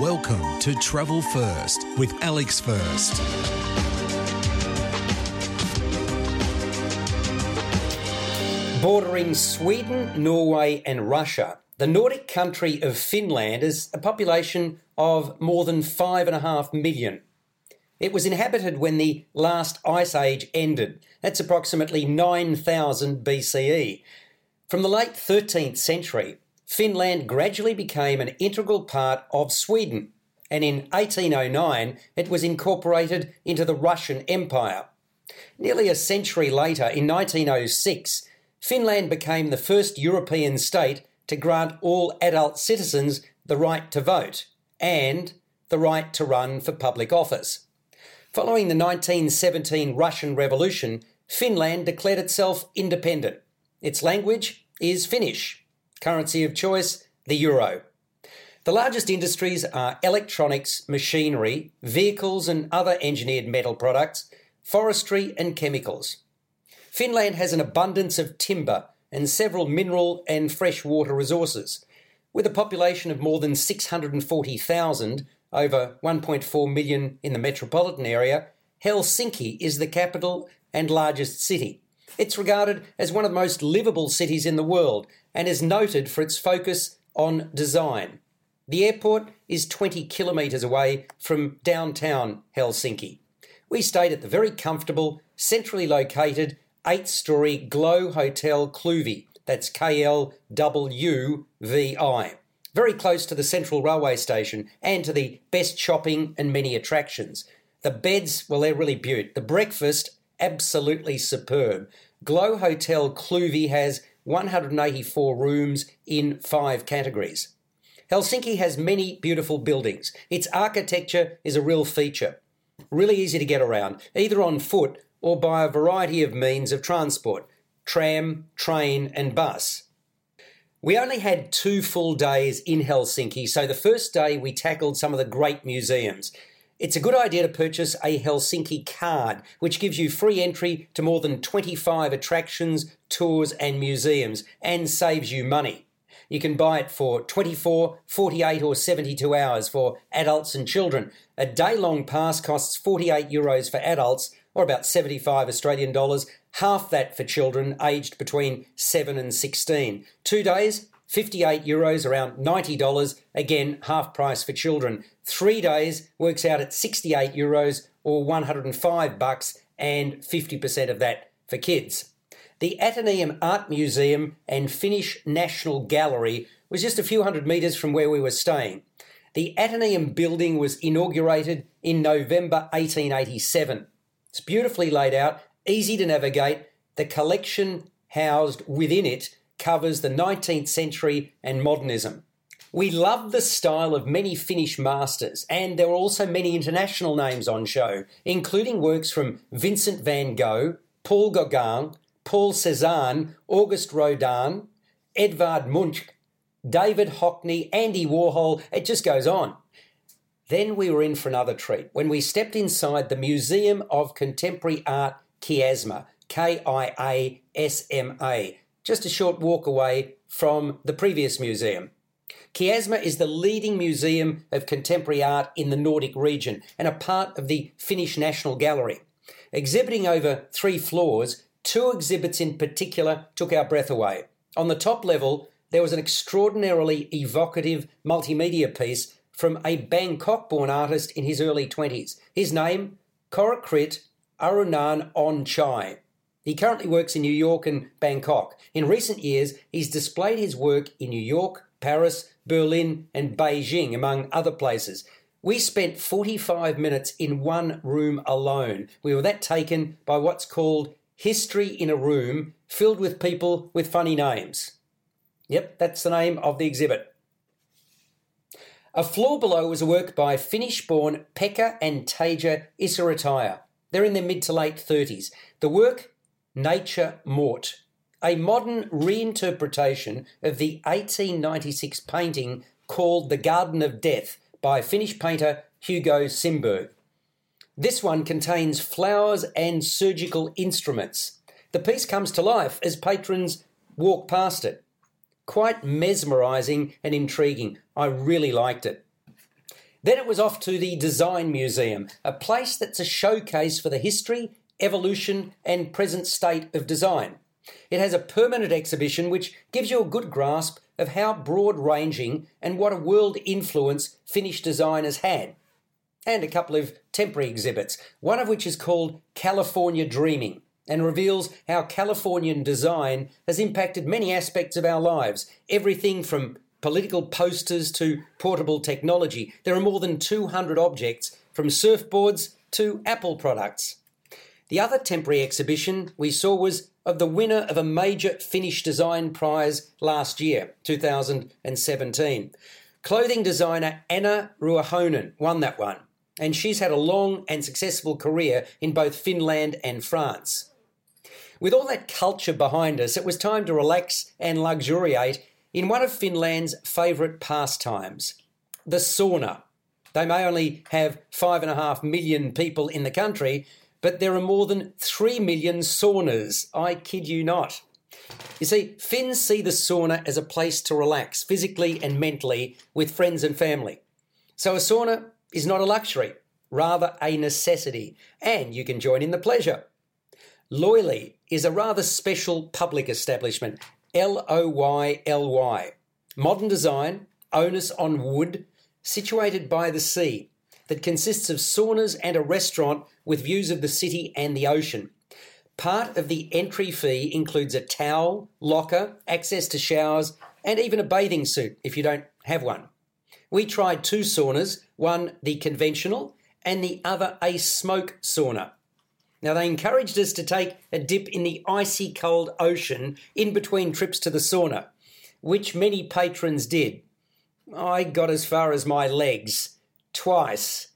Welcome to Travel First with Alex First. Bordering Sweden, Norway, and Russia, the Nordic country of Finland has a population of more than 5.5 million. It was inhabited when the last ice age ended. That's approximately 9000 BCE. From the late 13th century, Finland gradually became an integral part of Sweden, and in 1809 it was incorporated into the Russian Empire. Nearly a century later, in 1906, Finland became the first European state to grant all adult citizens the right to vote and the right to run for public office. Following the 1917 Russian Revolution, Finland declared itself independent. Its language is Finnish currency of choice, the euro. The largest industries are electronics, machinery, vehicles and other engineered metal products, forestry and chemicals. Finland has an abundance of timber and several mineral and freshwater resources. With a population of more than 640,000, over 1.4 million in the metropolitan area, Helsinki is the capital and largest city. It's regarded as one of the most livable cities in the world and is noted for its focus on design. The airport is 20 kilometres away from downtown Helsinki. We stayed at the very comfortable, centrally located, eight story GLO Hotel Kluuvi. That's K L W V I. Very close to the central railway station and to the best shopping and many attractions. The beds, well, they're really beaut. The breakfast, absolutely superb. GLO Hotel Kluuvi has 184 rooms in five categories. Helsinki has many beautiful buildings. Its architecture is a real feature. Really easy to get around, either on foot or by a variety of means of transport tram, train, and bus. We only had two full days in Helsinki, so the first day we tackled some of the great museums. It's a good idea to purchase a Helsinki card, which gives you free entry to more than 25 attractions, tours, and museums, and saves you money. You can buy it for 24, 48, or 72 hours for adults and children. A day long pass costs 48 euros for adults, or about 75 Australian dollars, half that for children aged between 7 and 16. Two days, 58 euros, around $90, again, half price for children. Three days works out at 68 euros or 105 bucks and 50% of that for kids. The Ateneum Art Museum and Finnish National Gallery was just a few hundred metres from where we were staying. The Ateneum building was inaugurated in November 1887. It's beautifully laid out, easy to navigate. The collection housed within it covers the 19th century and modernism. We love the style of many Finnish masters, and there were also many international names on show, including works from Vincent van Gogh, Paul Gauguin, Paul Cézanne, Auguste Rodin, Edvard Munch, David Hockney, Andy Warhol, it just goes on. Then we were in for another treat when we stepped inside the Museum of Contemporary Art Kiasma, K I A S M A, just a short walk away from the previous museum. Kiasma is the leading museum of contemporary art in the Nordic region and a part of the Finnish National Gallery. Exhibiting over three floors, two exhibits in particular took our breath away. On the top level, there was an extraordinarily evocative multimedia piece from a Bangkok born artist in his early 20s. His name, Korakrit Arunanondchai. He currently works in New York and Bangkok. In recent years, he's displayed his work in New York, Paris, Berlin, and Beijing, among other places. We spent 45 minutes in one room alone. We were that taken by what's called history in a room filled with people with funny names. Yep, that's the name of the exhibit. A floor below was a work by Finnish born Pekka and Teija Isorättyä. They're in their mid to late 30s. The work Nature Mort, a modern reinterpretation of the 1896 painting called The Garden of Death by Finnish painter Hugo Simberg. This one contains flowers and surgical instruments. The piece comes to life as patrons walk past it. Quite mesmerising and intriguing. I really liked it. Then it was off to the Design Museum, a place that's a showcase for the history, evolution, and present state of design. It has a permanent exhibition which gives you a good grasp of how broad ranging and what a world influence Finnish design has had. And a couple of temporary exhibits, one of which is called California Dreaming and reveals how Californian design has impacted many aspects of our lives, everything from political posters to portable technology. There are more than 200 objects, from surfboards to Apple products. The other temporary exhibition we saw was of the winner of a major Finnish design prize last year, 2017. Clothing designer Anna Ruohonen won that one, and she's had a long and successful career in both Finland and France. With all that culture behind us, it was time to relax and luxuriate in one of Finland's favourite pastimes the sauna. They may only have five and a half million people in the country, but there are more than 3 million saunas. I kid you not. You see, Finns see the sauna as a place to relax physically and mentally with friends and family. So a sauna is not a luxury, rather a necessity, and you can join in the pleasure. Loyly is a rather special public establishment, L O Y L Y. Modern design, onus on wood, situated by the sea that consists of saunas and a restaurant with views of the city and the ocean. Part of the entry fee includes a towel, locker, access to showers, and even a bathing suit if you don't have one. We tried two saunas, one the conventional and the other a smoke sauna. Now, they encouraged us to take a dip in the icy cold ocean in between trips to the sauna, which many patrons did. I got as far as my legs twice.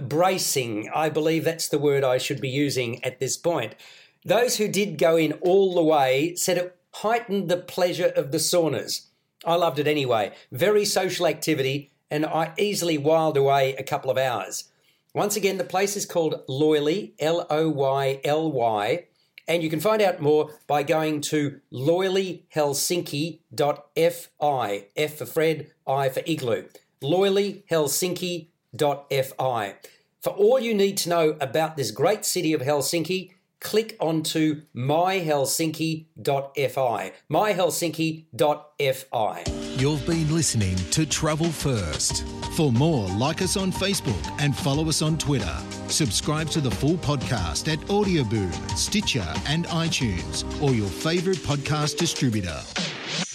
Bracing, I believe that's the word I should be using at this point. Those who did go in all the way said it heightened the pleasure of the saunas. I loved it anyway. Very social activity, and I easily whiled away a couple of hours. Once again, the place is called Loyly, L O Y L Y, and you can find out more by going to loylyhelsinki.fi, F for Fred, I for Igloo. Loylyhelsinki.fi helsinki.fi. For all you need to know about this great city of Helsinki, click onto myhelsinki.fi. myhelsinki.fi. You've been listening to Travel First. For more, like us on Facebook and follow us on Twitter. Subscribe to the full podcast at Audioboom, Stitcher, and iTunes, or your favourite podcast distributor.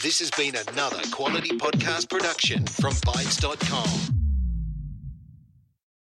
This has been another quality podcast production from Bytes.com.